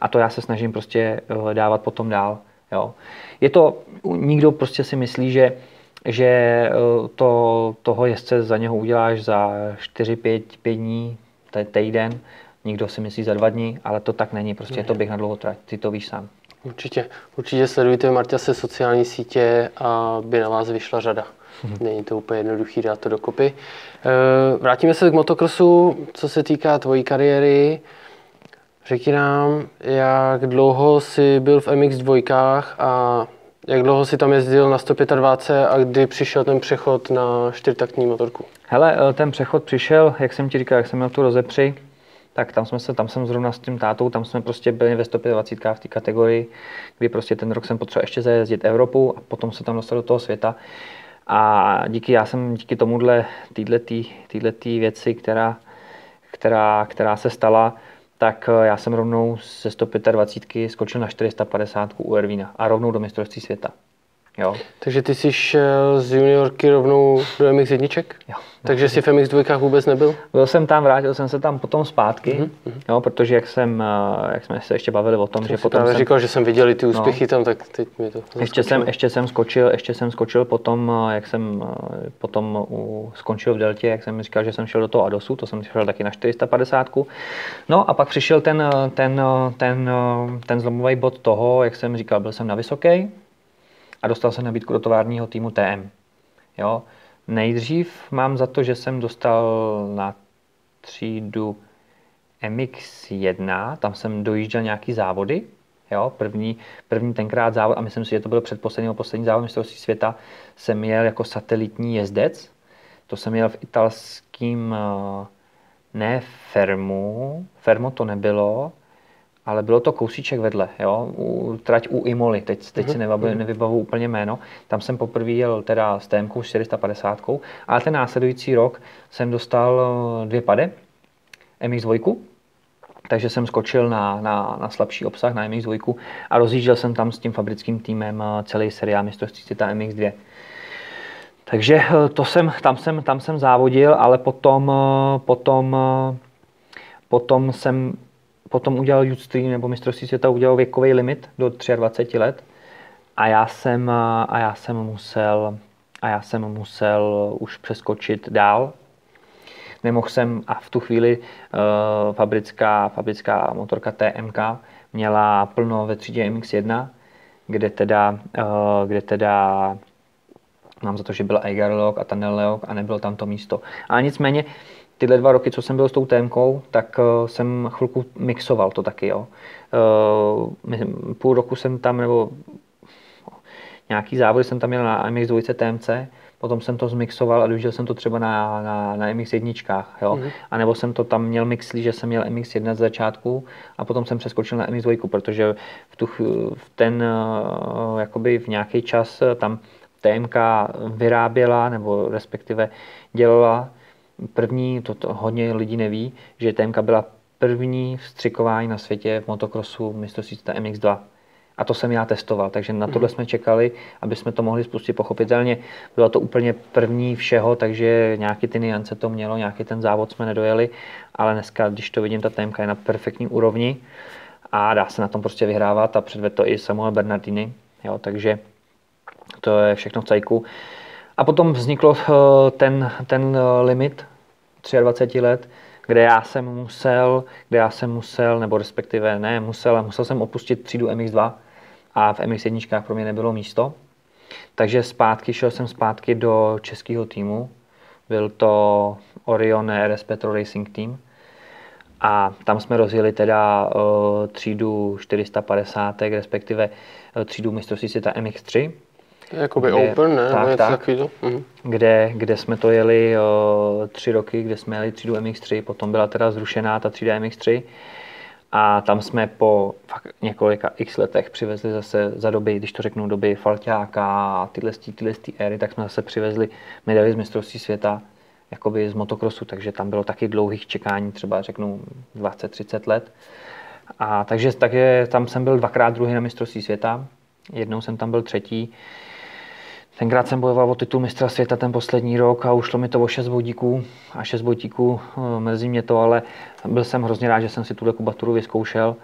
A to já se snažím prostě eh, dávat potom dál. Jo. Je to, nikdo prostě si myslí, že, že eh, to, toho jezdce za něho uděláš za 4-5 dní, týden, nikdo si myslí za dva dny, ale to tak není, prostě je to běh na dlouho trať, ty to víš sám. Určitě, určitě sledujte Marta se sociální sítě a by na vás vyšla řada. Hmm. Není to úplně jednoduchý dát to dokopy. Eh, vrátíme se k motokrosu, co se týká tvojí kariéry. Řekni nám, jak dlouho jsi byl v MX2 a jak dlouho jsi tam jezdil na 125 a kdy přišel ten přechod na čtyřtaktní motorku? Hele, eh, ten přechod přišel, jak jsem ti říkal, jak jsem měl tu rozepři, tak tam jsme se, tam jsem zrovna s tím tátou, tam jsme prostě byli ve 125 v té kategorii, kdy prostě ten rok jsem potřeboval ještě zajezdit Evropu a potom se tam dostal do toho světa. A díky, já jsem díky tomuhle, této věci, která, která, která se stala, tak já jsem rovnou ze 125 skočil na 450 u Ervína a rovnou do mistrovství světa. Jo. Takže ty jsi šel z juniorky rovnou do MX jedniček? Jo. Takže jsi v MX dvojkách vůbec nebyl? Byl jsem tam, vrátil jsem se tam potom zpátky, mm-hmm. jo, protože jak jsem, eh, jak jsme se ještě bavili o tom, to že potom jsem... říkal, že jsem viděl ty no. úspěchy no, tam, tak teď mi to ještě jsem, ještě jsem skočil, ještě jsem skočil potom, eh, jak jsem eh, potom u, skončil v Deltě, jak jsem říkal, že jsem šel do toho Adosu, to jsem šel taky na 450. No a pak přišel ten, ten, ten, ten zlomový bod toho, jak jsem říkal, byl jsem na vysoké, a dostal se nabídku do továrního týmu TM. Jo. Nejdřív mám za to, že jsem dostal na třídu MX1, tam jsem dojížděl nějaký závody, jo, první, první tenkrát závod, a myslím si, že to byl předposlední poslední závod mistrovství světa, jsem jel jako satelitní jezdec, to jsem jel v italském, eh, ne Fermu, Fermo to nebylo, ale bylo to kousíček vedle, jo, u, trať u Imoli, teď, teď uh-huh. si nevybavu, mhm. nevybavu úplně jméno, tam jsem poprvé jel teda s TM 450, ale ten následující rok jsem dostal eh, dvě pady, MX2, takže jsem skočil na, na, na slabší obsah, na MX2 a rozjížděl jsem tam s tím fabrickým týmem eh, celý seriál mistrovství světa MX2. Takže eh, to jsem, tam, jsem, tam jsem závodil, ale potom, potom, potom jsem potom udělal Youth nebo mistrovství světa udělal věkový limit do 23 let a já jsem, a já jsem musel a já jsem musel už přeskočit dál. Nemohl jsem a v tu chvíli uh, fabrická, fabrická motorka TMK měla plno ve třídě MX1, kde teda, uh, kde teda mám za to, že byl Eiger a Tunnel Log a nebylo tam to místo. Ale nicméně tyhle dva roky, co jsem byl s tou témkou, tak uh, jsem chvilku mixoval to taky, jo. Uh, půl roku jsem tam, nebo nějaký závody jsem tam měl na MX2 TMC, potom jsem to zmixoval a využil jsem to třeba na, na, na MX1, jo. Mm-hmm. A nebo jsem to tam měl mixlí, že jsem měl MX1 z začátku a potom jsem přeskočil na MX2, protože v, tu, v ten, uh, jakoby v nějaký čas tam TMK vyráběla, nebo respektive dělala první, to, to hodně lidí neví, že TMK byla první vstřikování na světě v motocrossu mistrovství MX2. A to jsem já testoval, takže na tohle mhm. jsme čekali, aby jsme to mohli spustit pochopitelně. Bylo to úplně první všeho, takže nějaký ty niance to mělo, nějaký ten závod jsme nedojeli, ale dneska, když to vidím, ta TMK je na perfektní úrovni a dá se na tom prostě vyhrávat a předved to i Samuel Bernardini, jo, takže to je všechno v cajku. A potom vzniklo eh, ten, ten eh, limit 23 let, kde já jsem musel, kde já jsem musel, nebo respektive ne musel, ale musel jsem opustit třídu MX2 a v MX1 pro mě nebylo místo. Takže zpátky, šel jsem zpátky do českého týmu. Byl to Orion RS Petro Racing Team. A tam jsme rozjeli teda uh, třídu 450, respektive uh, třídu mistrovství světa MX3 Jakoby kde, open, ne? Tak, tak, mhm. kde, kde jsme to jeli o, tři roky, kde jsme jeli třídu MX3, potom byla teda zrušená ta třída MX3 a tam jsme po fakt několika x letech přivezli zase za doby, když to řeknu, doby Falťáka a tyhle, tyhle éry, tak jsme zase přivezli medaily z mistrovství světa jakoby z motokrosu, takže tam bylo taky dlouhých čekání, třeba řeknu 20-30 let. A takže, takže tam jsem byl dvakrát druhý na mistrovství světa, jednou jsem tam byl třetí. Tenkrát jsem bojoval o titul mistra světa ten poslední rok a ušlo mi to o 6 bodíků a 6 bodíků, eh, mrzí mě to, ale byl jsem hrozně rád, že jsem si tuhle kubaturu vyzkoušel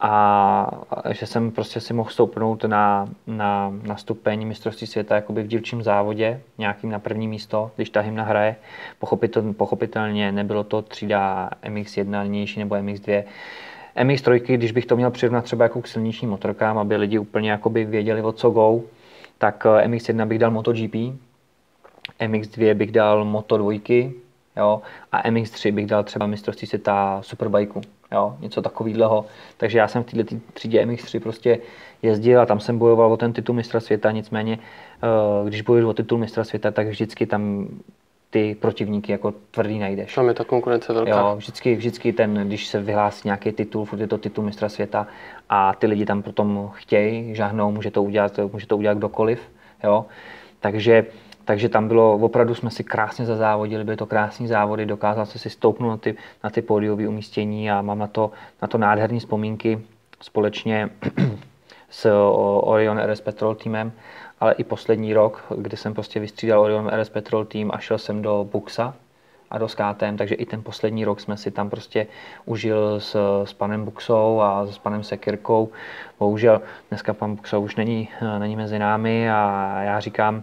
a že jsem prostě si mohl stoupnout na, na, na stupeň mistrovství světa jakoby v dílčím závodě, nějakým na první místo, když ta hymna hraje. Pochopitel, pochopitelně nebylo to třída MX1 nynější nebo MX2. MX3, když bych to měl přirovnat třeba jako k silničním motorkám, aby lidi úplně věděli, o co go, tak eh, MX1 bych dal MotoGP, MX2 bych dal Moto2, jo, a MX3 bych dal třeba mistrovství světa Superbike, jo, něco takového. Takže já jsem v této třídě MX3 prostě jezdil a tam jsem bojoval o ten titul mistra světa, nicméně eh, když bojuješ o titul mistra světa, tak vždycky tam ty protivníky jako tvrdý najdeš. Tam je ta konkurence velká. Jo, vždycky, vždycky ten, když se vyhlásí nějaký titul, furt je to titul mistra světa a ty lidi tam potom chtějí, žahnou, může to udělat, může to udělat kdokoliv. Jo. Takže, takže tam bylo, opravdu jsme si krásně zazávodili, byly to krásné závody, dokázal se si stoupnout na ty, na ty pódiové umístění a mám na to, na to nádherné vzpomínky společně s Orion RS Petrol týmem ale i poslední rok, kdy jsem prostě vystřídal Orion RS Petrol tým a šel jsem do Buxa a do SKTM, takže i ten poslední rok jsme si tam prostě užil s, s panem Buxou a s panem Sekirkou. Bohužel dneska pan Buxa už není, není mezi námi a já říkám,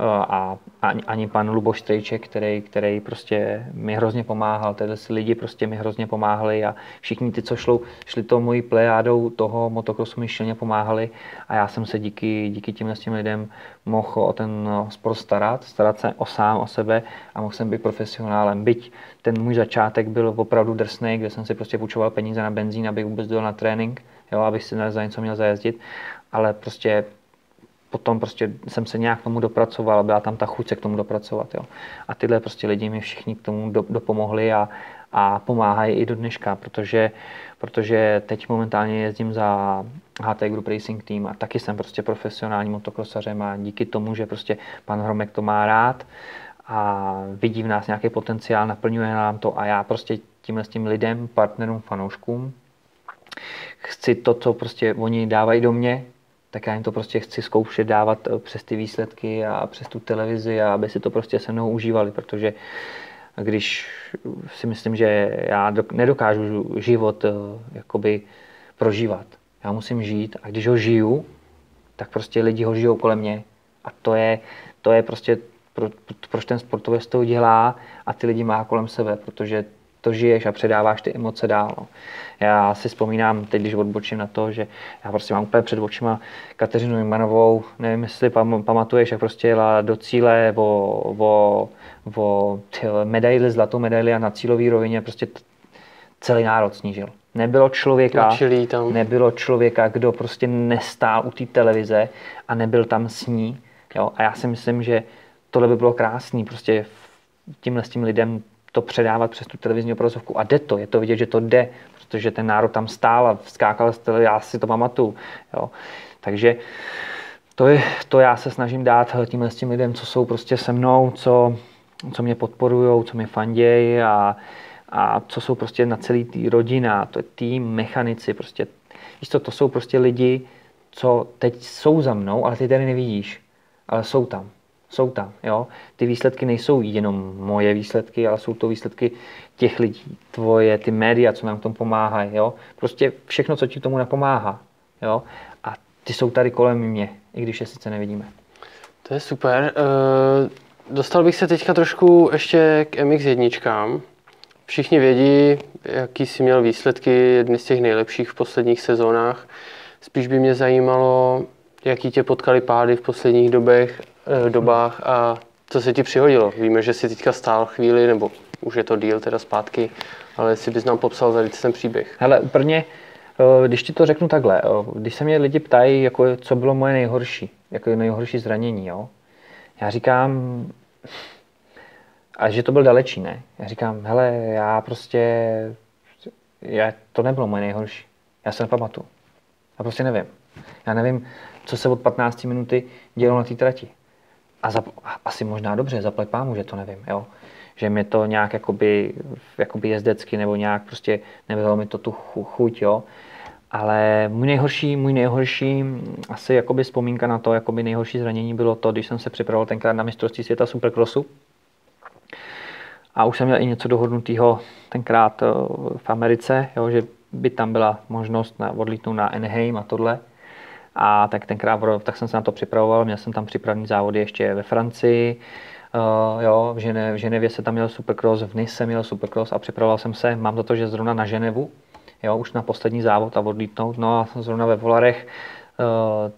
a ani, ani pan Luboš Strejček, který, který prostě mi hrozně pomáhal, tedy si lidi prostě mi hrozně pomáhali a všichni ty, co šlou, šli to mojí plejádou toho motokrosu mi šilně pomáhali a já jsem se díky, díky těmhle těm lidem mohl o ten sport starat, starat se o sám, o sebe a mohl jsem být profesionálem. Byť ten můj začátek byl opravdu drsný, kde jsem si prostě půjčoval peníze na benzín, abych vůbec byl na trénink, jo, abych si za něco měl zajezdit, ale prostě potom prostě jsem se nějak k tomu dopracoval, byla tam ta chuť se k tomu dopracovat. Jo. A tyhle prostě lidi mi všichni k tomu do, dopomohli a, a pomáhají i do dneška, protože, protože teď momentálně jezdím za HT Group Racing Team a taky jsem prostě profesionální motokrosařem a díky tomu, že prostě pan Hromek to má rád a vidí v nás nějaký potenciál, naplňuje nám to a já prostě tímhle s tím lidem, partnerům, fanouškům chci to, co prostě oni dávají do mě, tak já jim to prostě chci zkoušet dávat eh, přes ty výsledky a přes tu televizi a aby si to prostě se mnou užívali, protože když si myslím, že já nedokážu život eh, jakoby prožívat. Já musím žít a když ho žiju, tak prostě lidi ho žijou kolem mě. A to je, to je prostě, pro, proč ten sportovec to dělá a ty lidi má kolem sebe, protože to žiješ a předáváš ty emoce dál. No. Já si vzpomínám, teď když odbočím na to, že já prostě mám úplně před očima Kateřinu Jmanovou, nevím, jestli pam, pamatuješ, jak prostě jela do cíle o, o, o medaili, zlatou medaili a na cílové rovině prostě t- celý národ snížil. Nebylo člověka, tam. nebylo člověka, kdo prostě nestál u té televize a nebyl tam s ní. Jo? A já si myslím, že tohle by bylo krásný, prostě tímhle s tím lidem to předávat přes tu televizní obrazovku. A jde to, je to vidět, že to jde, protože ten národ tam stál a skákal já si to pamatuju. Jo. Takže to, je, to já se snažím dát tímhle s tím lidem, co jsou prostě se mnou, co, co mě podporují, co mě fandějí a, a co jsou prostě na celý tý rodina, to je tým, mechanici, prostě, víš to, to jsou prostě lidi, co teď jsou za mnou, ale ty tady nevidíš, ale jsou tam jsou tam. Jo? Ty výsledky nejsou jenom moje výsledky, ale jsou to výsledky těch lidí, tvoje, ty média, co nám k tomu pomáhají. Jo? Prostě všechno, co ti tomu napomáhá. Jo? A ty jsou tady kolem mě, i když je sice nevidíme. To je super. Uh, dostal bych se teďka trošku ještě k MX1. Všichni vědí, jaký jsi měl výsledky, jedny z těch nejlepších v posledních sezónách. Spíš by mě zajímalo, jaký tě potkali pády v posledních dobech dobách a co se ti přihodilo? Víme, že jsi teďka stál chvíli, nebo už je to díl teda zpátky, ale jestli bys nám popsal tady ten příběh. Hele, úplně, eh, když ti to řeknu takhle, eh, když se mě lidi ptají, jako, co bylo moje nejhorší, jako nejhorší zranění, jo? já říkám, a že to byl dalečí, ne? Já říkám, hele, já prostě, já, to nebylo moje nejhorší. Já se nepamatuju. Já prostě nevím. Já nevím, co se od 15 minuty dělo na té trati a za, asi možná dobře, zaplať pámu, že to nevím, jo. Že mi to nějak jakoby, jakoby jezdecky nebo nějak prostě nevyhlo mi to tu chuť, jo. Ale můj nejhorší, můj nejhorší asi jakoby vzpomínka na to, jakoby nejhorší zranění bylo to, když jsem se připravoval tenkrát na mistrovství světa Supercrossu. A už jsem měl i něco dohodnutého tenkrát eh, v Americe, jo, že by tam byla možnost na, odlítnout na Anaheim a tohle. A tak tenkrát tak jsem se na to připravoval, měl jsem tam připravený závody ještě ve Francii, Uh, jo, v, Žene, v Ženevě se tam měl supercross, v Nice měl supercross a připravoval jsem se, mám za to, že zrovna na Ženevu, jo, už na poslední závod a odlítnout, no a zrovna ve Volarech uh,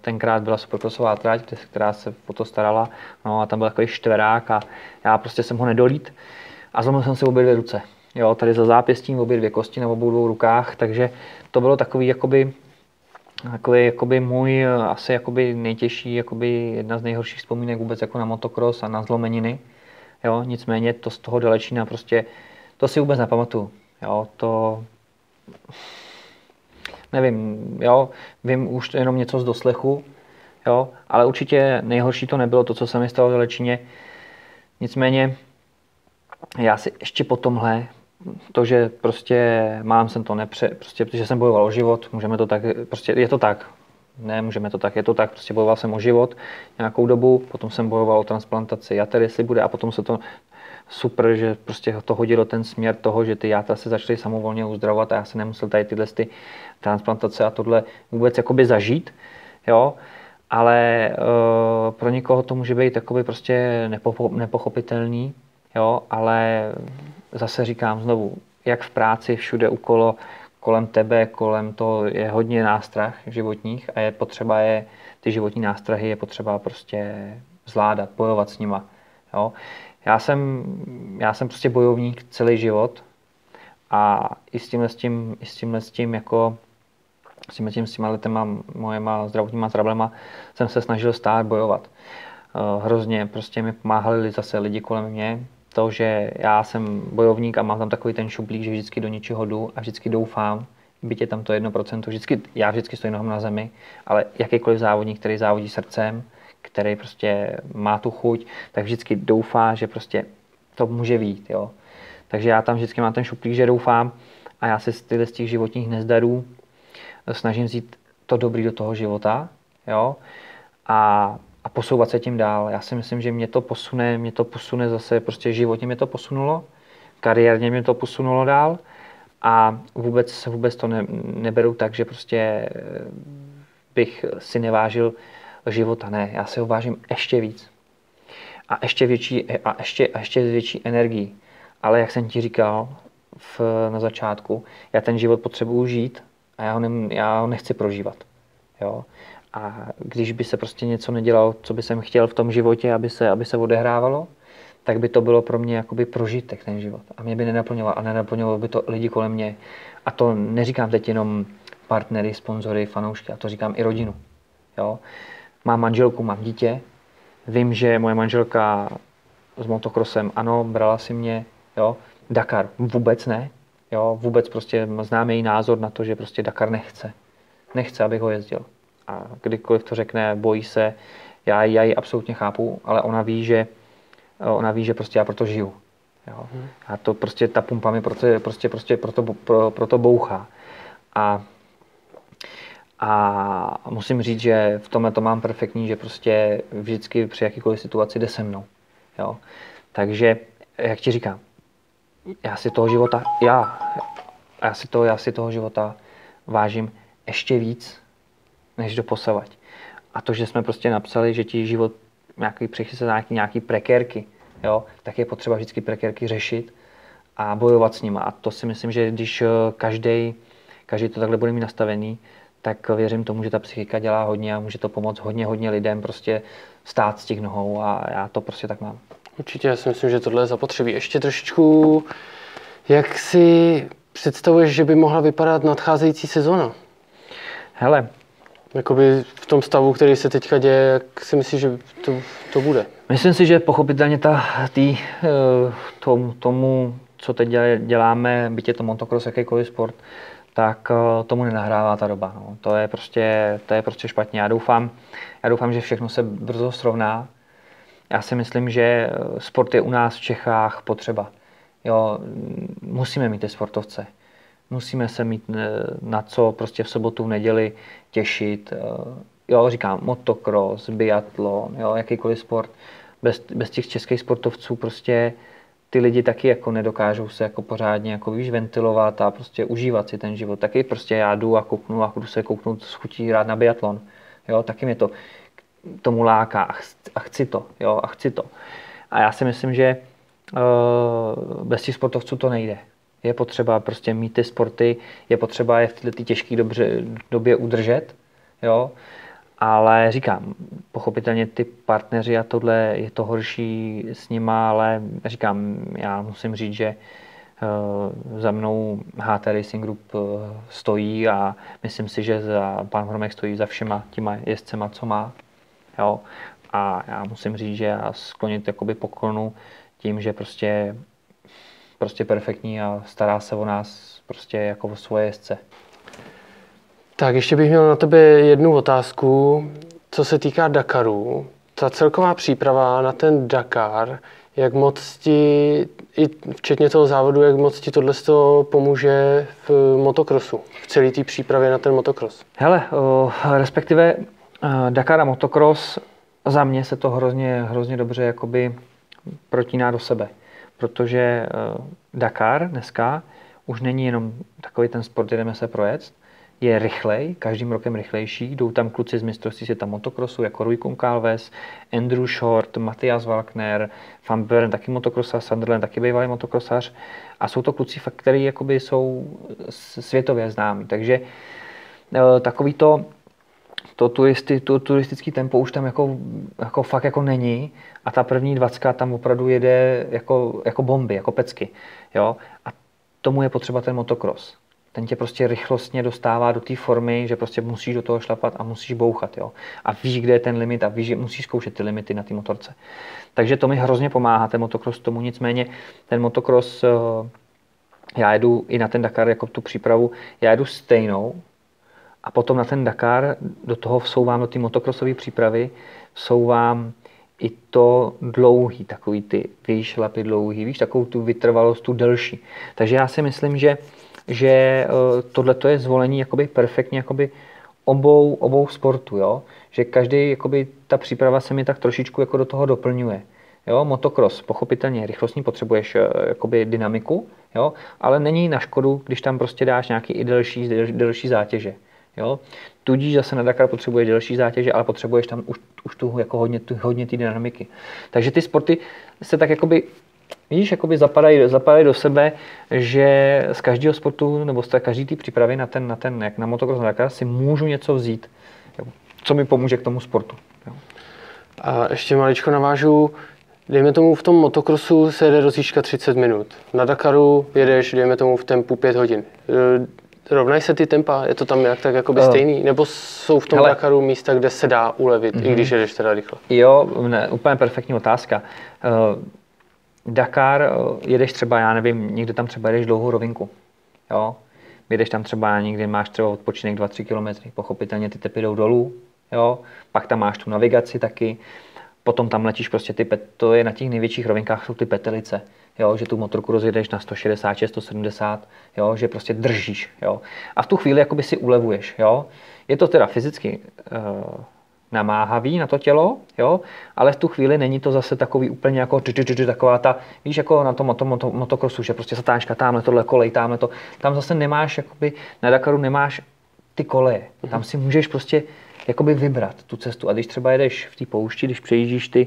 tenkrát byla supercrossová trať, která se o to starala, no a tam byl takový štverák a já prostě jsem ho nedolít. A zlomil jsem si obě dvě ruce. Jo, tady za zápěstím obě dvě kosti na obou dvou rukách, takže to bylo takový jakoby takový jakoby můj asi jakoby nejtěžší, jakoby jedna z nejhorších vzpomínek vůbec jako na motocross a na zlomeniny. Jo, nicméně to z toho dalečína prostě, to si vůbec nepamatuju. Jo, to nevím, jo, vím už jenom něco z doslechu, jo, ale určitě nejhorší to nebylo to, co se mi stalo v Dalečíně. Nicméně já si ještě po tomhle to, že prostě mám jsem to nepře, prostě, protože jsem bojoval o život, můžeme to tak, prostě je to tak, ne, můžeme to tak, je to tak, prostě bojoval jsem o život nějakou dobu, potom jsem bojoval o transplantaci jater, jestli bude, a potom se to super, že prostě to hodilo ten směr toho, že ty játra se začaly samovolně uzdravovat a já se nemusel tady tyhle ty transplantace a tohle vůbec jakoby zažít, jo, ale uh, pro někoho to může být takový prostě nepochopitelný, jo, ale zase říkám znovu, jak v práci, všude ukolo, kolem tebe, kolem toho je hodně nástrah životních a je potřeba je, ty životní nástrahy je potřeba prostě zvládat, bojovat s nima. Jo. Já, jsem, já jsem prostě bojovník celý život a i s tímhle s tím, i s tímhle s tím jako s tímhle tím, s těma letema, mojema zdravotníma trablema jsem se snažil stát bojovat. Eh, hrozně prostě mi pomáhali zase lidi kolem mě, to, že já jsem bojovník a mám tam takový ten šuplík, že vždycky do něčeho jdu a vždycky doufám, byť je tam to 1%, vždycky, já vždycky stojím nohou na zemi, ale jakýkoliv závodník, který závodí srdcem, který prostě má tu chuť, tak vždycky doufá, že prostě to může být, jo. Takže já tam vždycky mám ten šuplík, že doufám a já se z tyhle z těch životních nezdarů snažím vzít to dobrý do toho života, jo. A posouvat se tím dál. Já si myslím, že mě to posune, mě to posune zase, prostě životně mě to posunulo, kariérně mě to posunulo dál a vůbec, vůbec to ne, neberu tak, že prostě eh, bych si nevážil života. Ne, já si ho vážím ještě víc. a ještě větší, a ještě, a ještě větší energii. Ale jak jsem ti říkal v, na začátku, já ten život potřebuju žít a já ho, ne, já ho nechci prožívat. Jo? A když by se prostě něco nedělalo, co by jsem chtěl v tom životě, aby se, aby se odehrávalo, tak by to bylo pro mě jakoby prožitek ten život. A mě by nenaplňoval a nenaplňovalo by to lidi kolem mě. A to neříkám teď jenom partnery, sponzory, fanoušky, a to říkám i rodinu. Jo? Mám manželku, mám dítě, vím, že moje manželka s motokrosem, ano, brala si mě, jo, Dakar vůbec ne, jo, vůbec prostě znám její názor na to, že prostě Dakar nechce. Nechce, abych ho jezdil. A kdykoliv to řekne, bojí se, já, já ji absolutně chápu, ale ona ví, že ona ví, že prostě já proto žiju. Jo. Hmm. A to prostě, ta pumpa mi prostě, prostě, prostě proto, pro, proto bouchá. A, a musím říct, že v tomhle to mám perfektní, že prostě vždycky při jakýkoliv situaci jde se mnou. Jo. Takže, jak ti říkám, já si toho života, já, já si, to, já si toho života vážím ještě víc, než do posavať. A to, že jsme prostě napsali, že ti život nějaký přichystat nějaký, nějaký prekérky, jo, tak je potřeba vždycky prekérky řešit a bojovat s nimi. A to si myslím, že když každý, eh, každý to takhle bude mít nastavený, tak věřím tomu, že ta psychika dělá hodně a může to pomoct hodně, hodně lidem prostě stát z těch nohou a já to prostě tak mám. Určitě, já si myslím, že tohle je zapotřebí. Ještě trošičku, jak si představuješ, že by mohla vypadat nadcházející sezona? Hele, Jakoby v tom stavu, který se teďka děje, jak si myslíš, že to, to bude? Myslím si, že pochopitelně ta, tý, eh, tom, tomu, co teď děláme, byť je to motocross, jakýkoliv sport, tak eh, tomu nenahrává ta doba. No. To, je prostě, to je prostě špatně. Já doufám, já doufám, že všechno se brzo srovná. Já si myslím, že eh, sport je u nás v Čechách potřeba. Jo, musíme mít ty sportovce musíme se mít na co prostě v sobotu, v neděli těšit. Eh, jo, říkám, motocross, biatlon, jo, jakýkoliv sport. Bez, bez těch českých sportovců prostě ty lidi taky jako nedokážou se jako pořádně jako víš, ventilovat a prostě užívat si ten život. Taky prostě já jdu a kouknu a jdu se kouknout s chutí rád na biatlon. Jo, taky mě to tomu láká a chci, a chci to, jo, a chci to. A já si myslím, že uh, bez těch sportovců to nejde. Je potřeba prostě mít ty sporty, je potřeba je v této těžké době udržet, jo. Ale říkám, pochopitelně ty partneři a tohle je to horší s nima, ale říkám, já musím říct, že uh, za mnou HT Racing Group uh, stojí a myslím si, že za pan Hromek stojí za všema těma jezdcema, co má. Jo. A já musím říct, že já sklonit jakoby poklonu tím, že prostě prostě perfektní a stará se o nás prostě jako o svoje jezdce. Tak ještě bych měl na tebe jednu otázku, co se týká Dakaru. Ta celková příprava na ten Dakar, jak moc ti, i včetně toho závodu, jak moc ti tohle pomůže v motokrosu, v celé té přípravě na ten motokros? Hele, o, respektive Dakar a motokros, za mě se to hrozně, hrozně dobře jakoby protíná do sebe protože eh, Dakar dneska už není jenom takový ten sport, jdeme se projet, je rychlej, každým rokem rychlejší. Jdou tam kluci z mistrovství světa motokrosu, jako Rui Kunkálves, Andrew Short, Matthias Walkner, Van Bern, taky motokrosař, Sunderland, taky bývalý motokrosař. A jsou to kluci, který jakoby jsou světově známí. Takže eh, takový to to, turisti, to turistický tempo už tam jako, jako fakt jako není a ta první dvacka tam opravdu jede jako, jako bomby, jako pecky. Jo? A tomu je potřeba ten motocross. Ten tě prostě rychlostně dostává do té formy, že prostě musíš do toho šlapat a musíš bouchat. Jo? A víš, kde je ten limit a víš, že musíš zkoušet ty limity na té motorce. Takže to mi hrozně pomáhá, ten motocross tomu. Nicméně ten motocross, eh, já jedu i na ten Dakar jako tu přípravu, já jedu stejnou, a potom na ten Dakar do toho vsouvám do té motokrosové přípravy, vsouvám i to dlouhý, takový ty výšlapy dlouhý, víš, takovou tu vytrvalost, tu delší. Takže já si myslím, že, že eh, tohle je zvolení jakoby perfektně jakoby obou, obou sportů, jo? že každý, jakoby, ta příprava se mi tak trošičku jako do toho doplňuje. Jo, motocross, pochopitelně rychlostní potřebuješ eh, jakoby dynamiku, jo, ale není na škodu, když tam prostě dáš nějaký i delší, delší zátěže. Jo? Tudíž zase na Dakar potřebuješ delší zátěže, ale potřebuješ tam už, už tu jako hodně, tu, hodně té dynamiky. Takže ty sporty se tak jakoby Vidíš, jakoby zapadají, zapadají do sebe, že z každého sportu nebo z každé té přípravy na ten, na ten, jak na motocross na Dakar, si můžu něco vzít, co mi pomůže k tomu sportu. Jo. A ještě maličko navážu, dejme tomu v tom motokrosu se jede rozjížďka 30 minut. Na Dakaru jedeš, dejme tomu v tempu 5 hodin. Rovnají se ty tempa? Je to tam nějak tak jakoby uh, stejný? Nebo jsou v tom Hele. Dakaru místa, kde se dá ulevit, mm-hmm. i když mhm. jedeš teda rychle? Jo, ne, úplně perfektní otázka. Uh, Dakar, eh, jedeš třeba, já nevím, někde tam třeba jedeš dlouhou rovinku. Jo? Jedeš tam třeba někdy máš třeba odpočinek 2-3 km, pochopitelně ty tepy jdou dolů, jo? pak tam máš tu navigaci taky, potom tam letíš prostě ty, pet, to je na těch největších rovinkách jsou ty petelice, jo? že tu motorku rozjedeš na 166, 170, jo? že prostě držíš. Jo? A v tu chvíli jakoby si ulevuješ. Jo? Je to teda fyzicky uh, namáhavý na to tělo, jo, ale v tu chvíli není to zase takový úplně jako taková ta, víš, jako na tom moto, moto, motokrosu, že prostě satáčka, tamhle tohle kolej, tamhle to, tam zase nemáš, jakoby, na Dakaru nemáš ty koleje, tam si můžeš prostě jakoby vybrat tu cestu a když třeba jedeš v té poušti, když přejíždíš ty,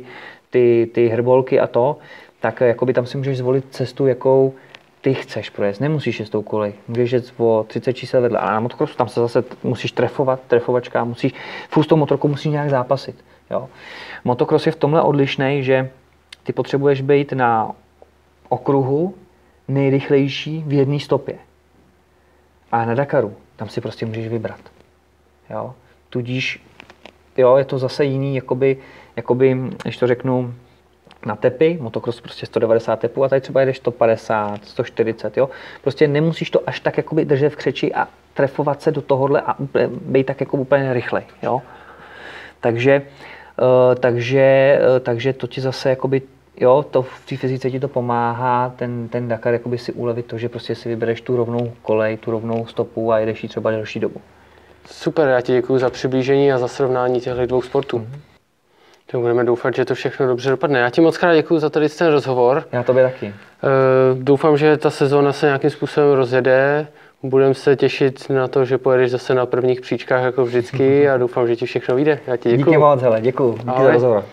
ty, ty hrbolky a to, tak jakoby tam si můžeš zvolit cestu, jakou ty chceš projet, nemusíš jít s tou kolej, můžeš jít o 30 čísel vedle, ale na motokrosu tam se zase musíš trefovat, trefovačka, musíš, s tou motorkou musíš nějak zápasit. Jo. Motokros je v tomhle odlišný, že ty potřebuješ být na okruhu nejrychlejší v jedné stopě. A na Dakaru, tam si prostě můžeš vybrat. Jo. Tudíž jo, je to zase jiný, jakoby, jakoby, když to řeknu, na tepy, motocross prostě 190 tepů a tady třeba jedeš 150, 140, jo. Prostě nemusíš to až tak jakoby držet v křeči a trefovat se do tohohle a být tak jako úplně rychlej, jo. Takže, uh, takže, uh, takže to ti zase jakoby jo, to v té fyzice ti to pomáhá, ten, ten Dakar jakoby si ulevit to, že prostě si vybereš tu rovnou kolej, tu rovnou stopu a jedeš ji třeba delší dobu. Super, já ti děkuji za přiblížení a za srovnání těchto dvou sportů. Mm-hmm. Tak budeme doufat, že to všechno dobře dopadne. Já ti moc krát děkuji za tady ten rozhovor. Já tobě taky. Uh, doufám, že ta sezóna se nějakým způsobem rozjede. Budeme se těšit na to, že pojedeš zase na prvních příčkách jako vždycky a doufám, že ti všechno vyjde. Já ti děkuji. Díky moc, hele, děkuji. Díky Ahoj. za rozhovor.